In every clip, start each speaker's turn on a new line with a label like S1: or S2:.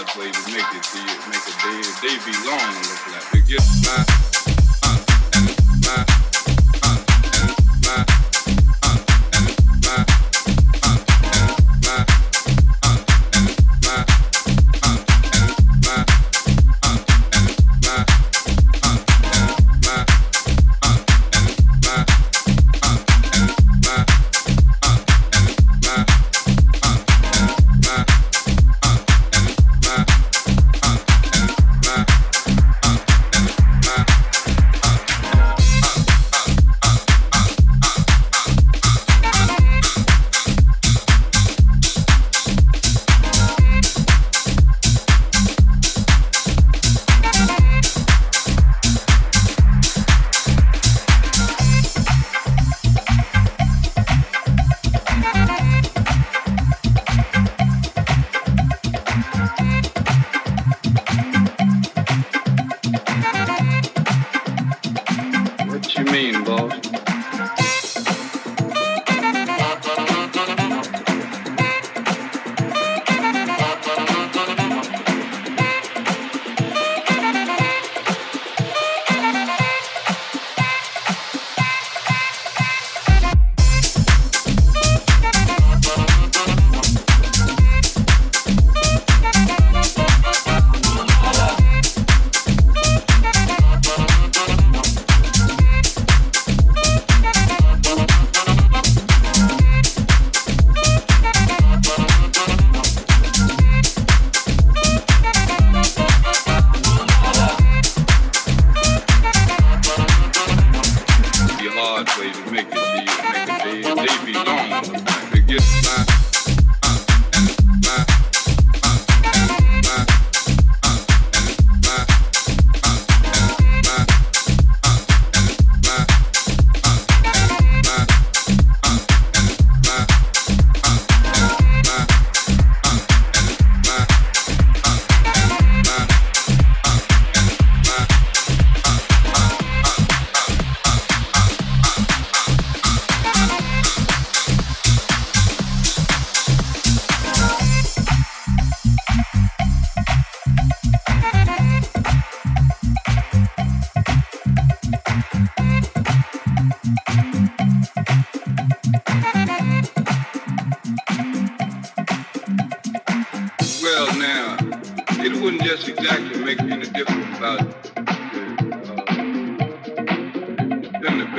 S1: Hard way to make it to you, make a day, a day be long, look like. It gets my,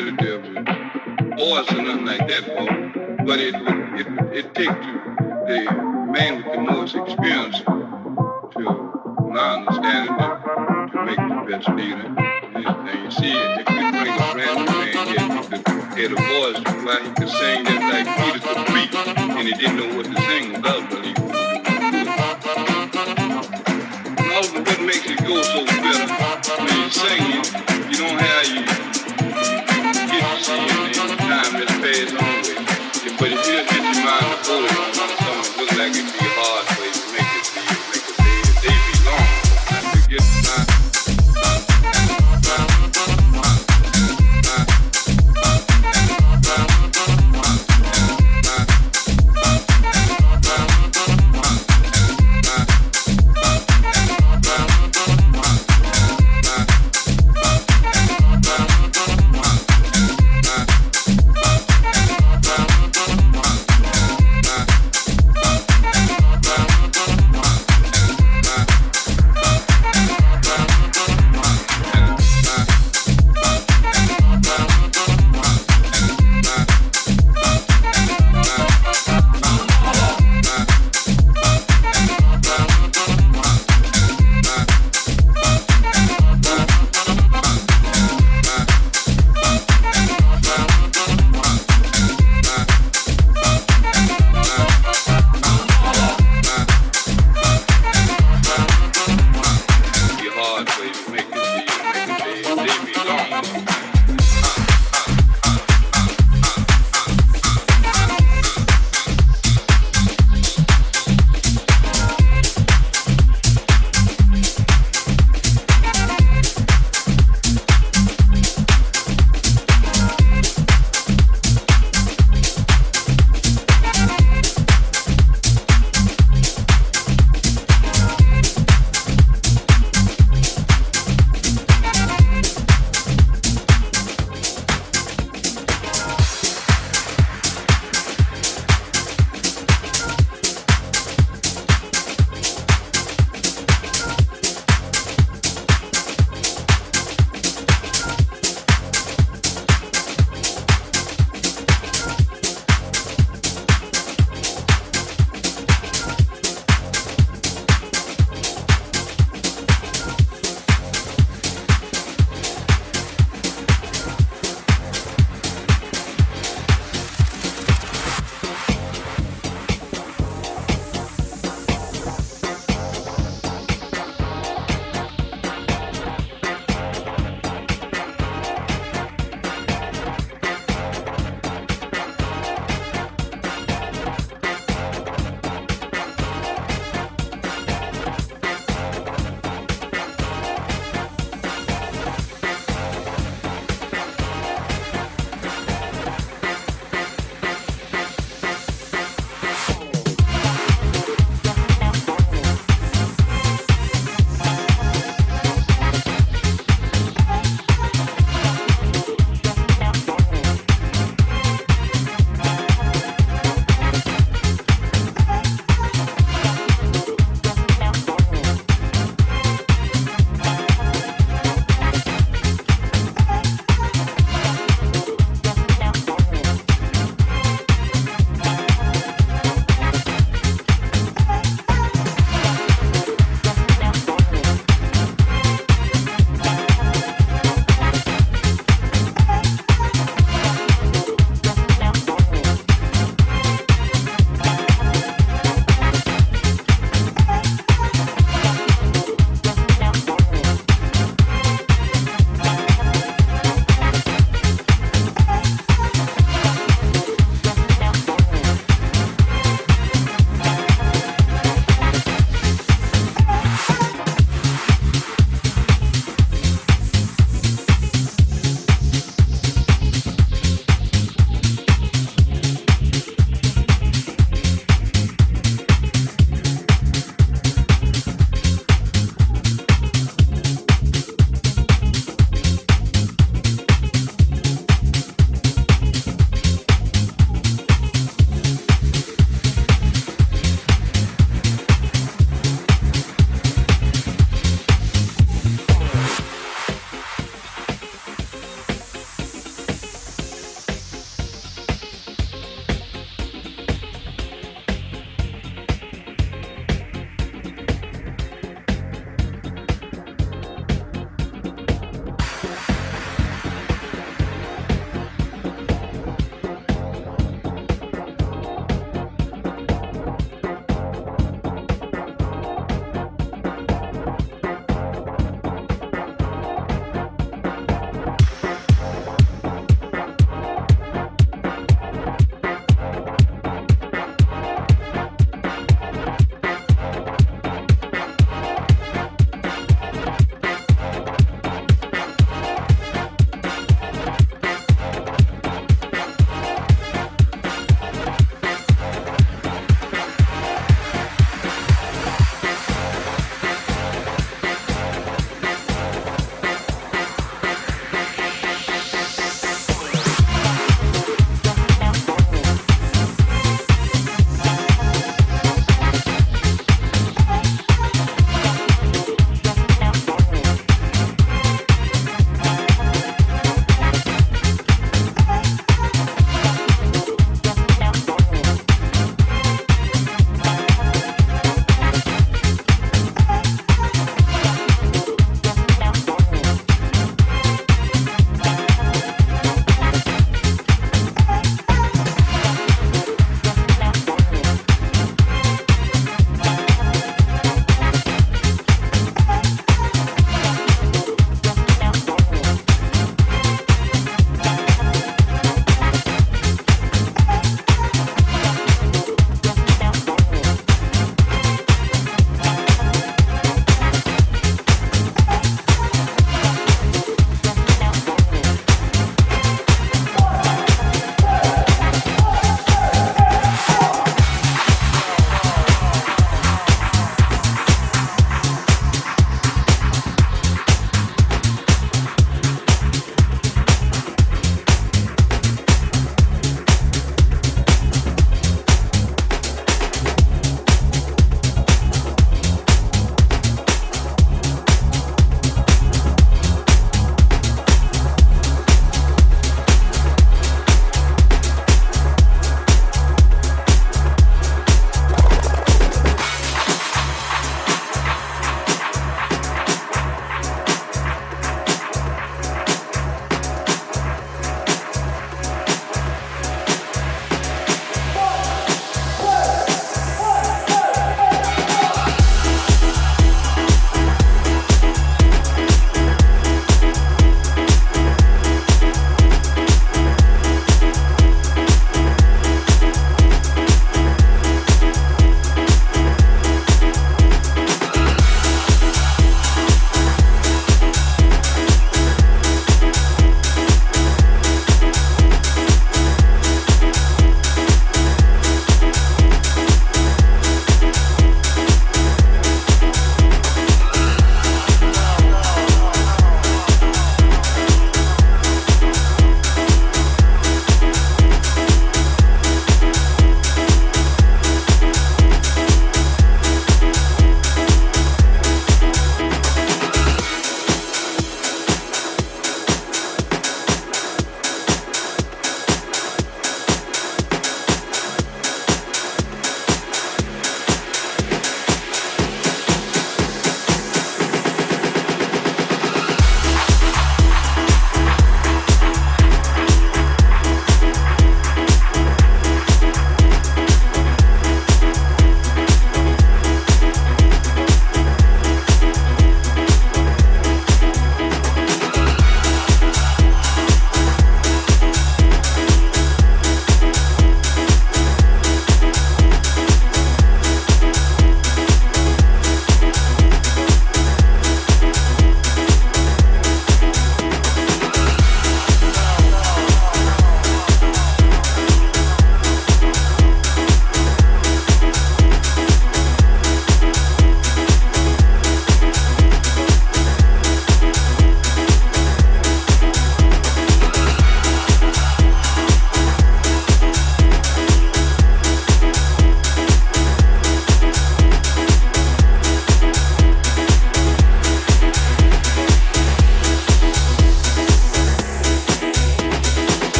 S1: possibility of or nothing like that, Paul. But it would it, it take the man with the most experience to my understanding to, to make the best deal. And you see, if you bring a brand new man here, he could hear the voice, why he could sing that like Peter could preach, and he didn't know what to sing about, but he could do it. what makes it go so better when you sing it, you don't have you. Yeah.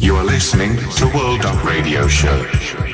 S2: You are listening to World Up Radio Show.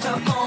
S3: Vibrations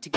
S3: to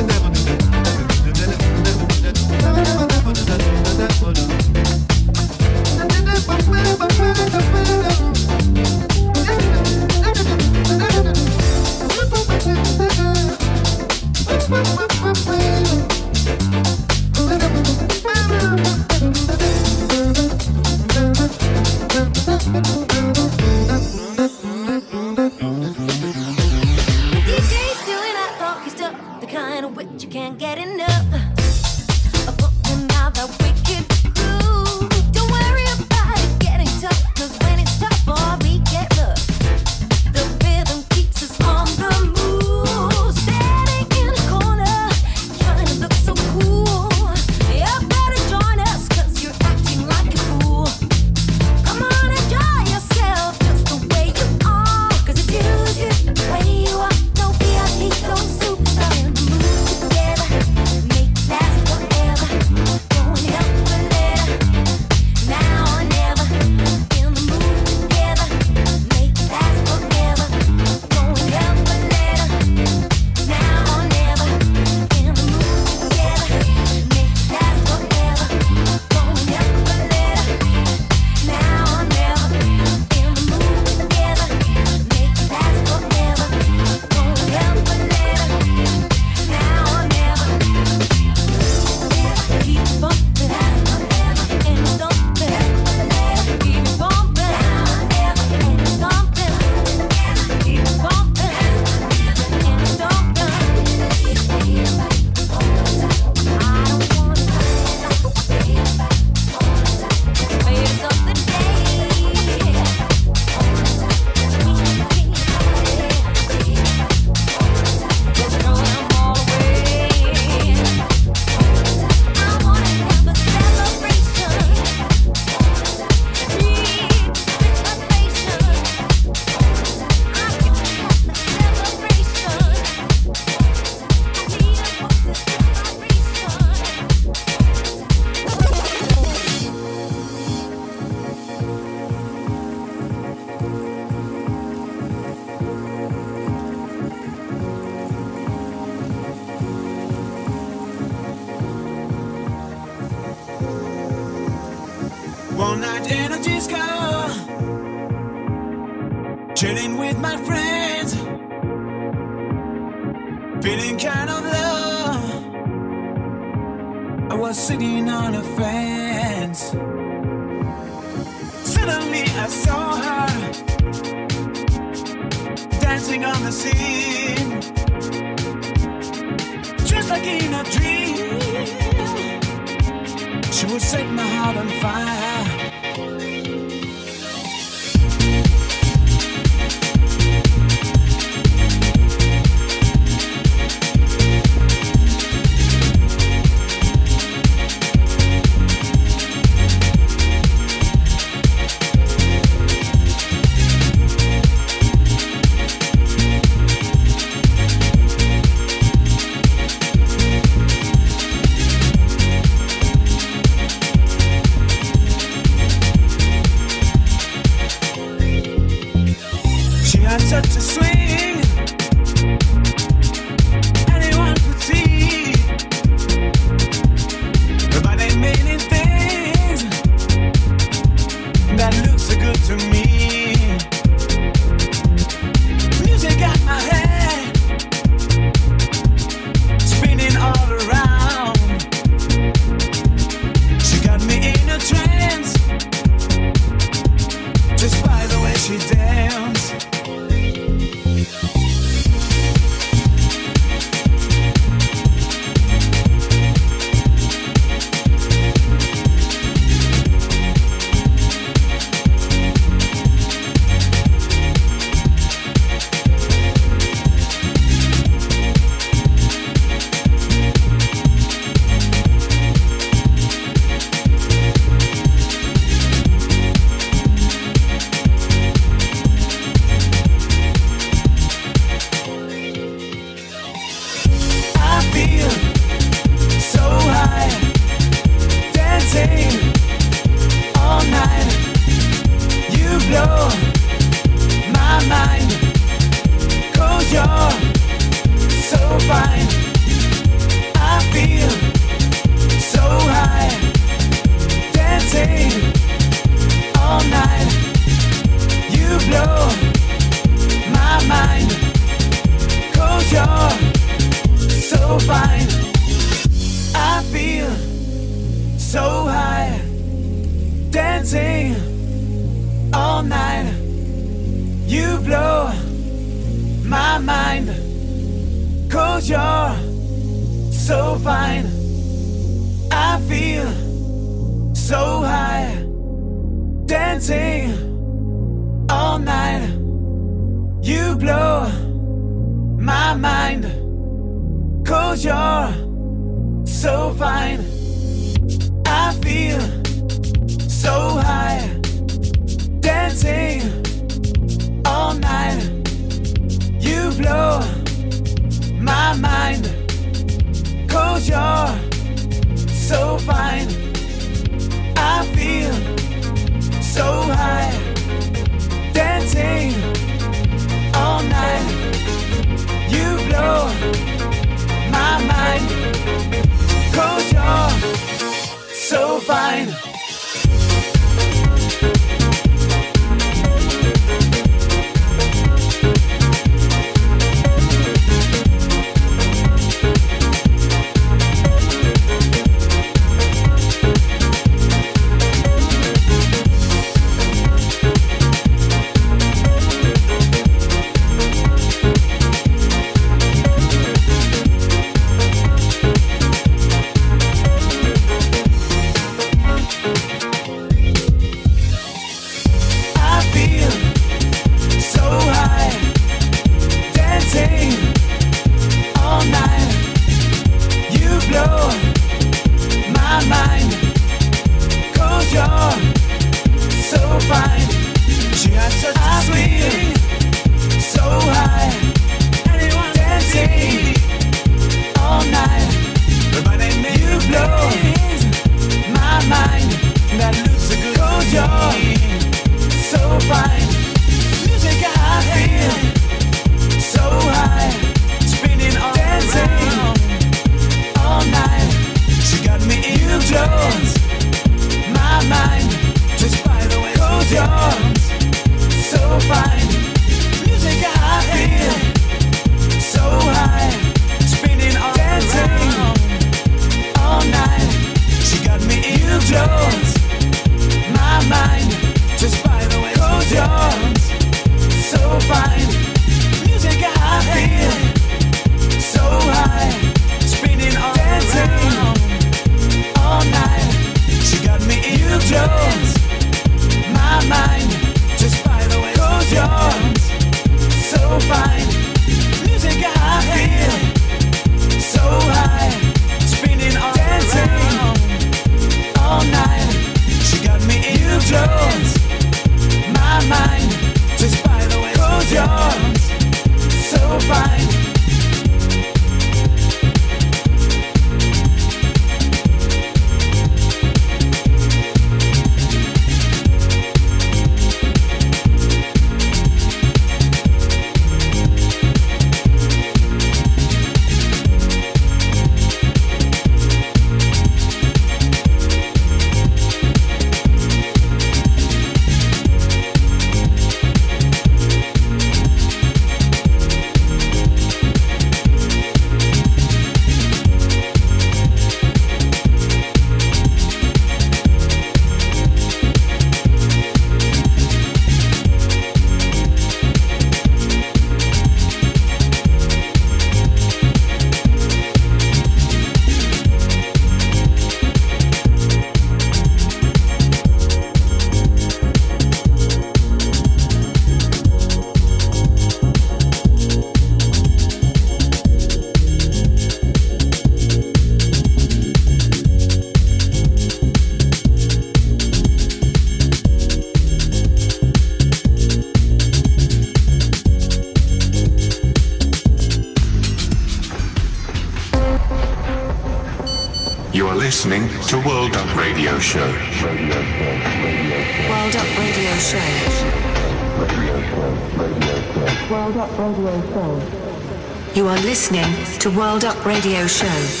S3: To World Up Radio Show.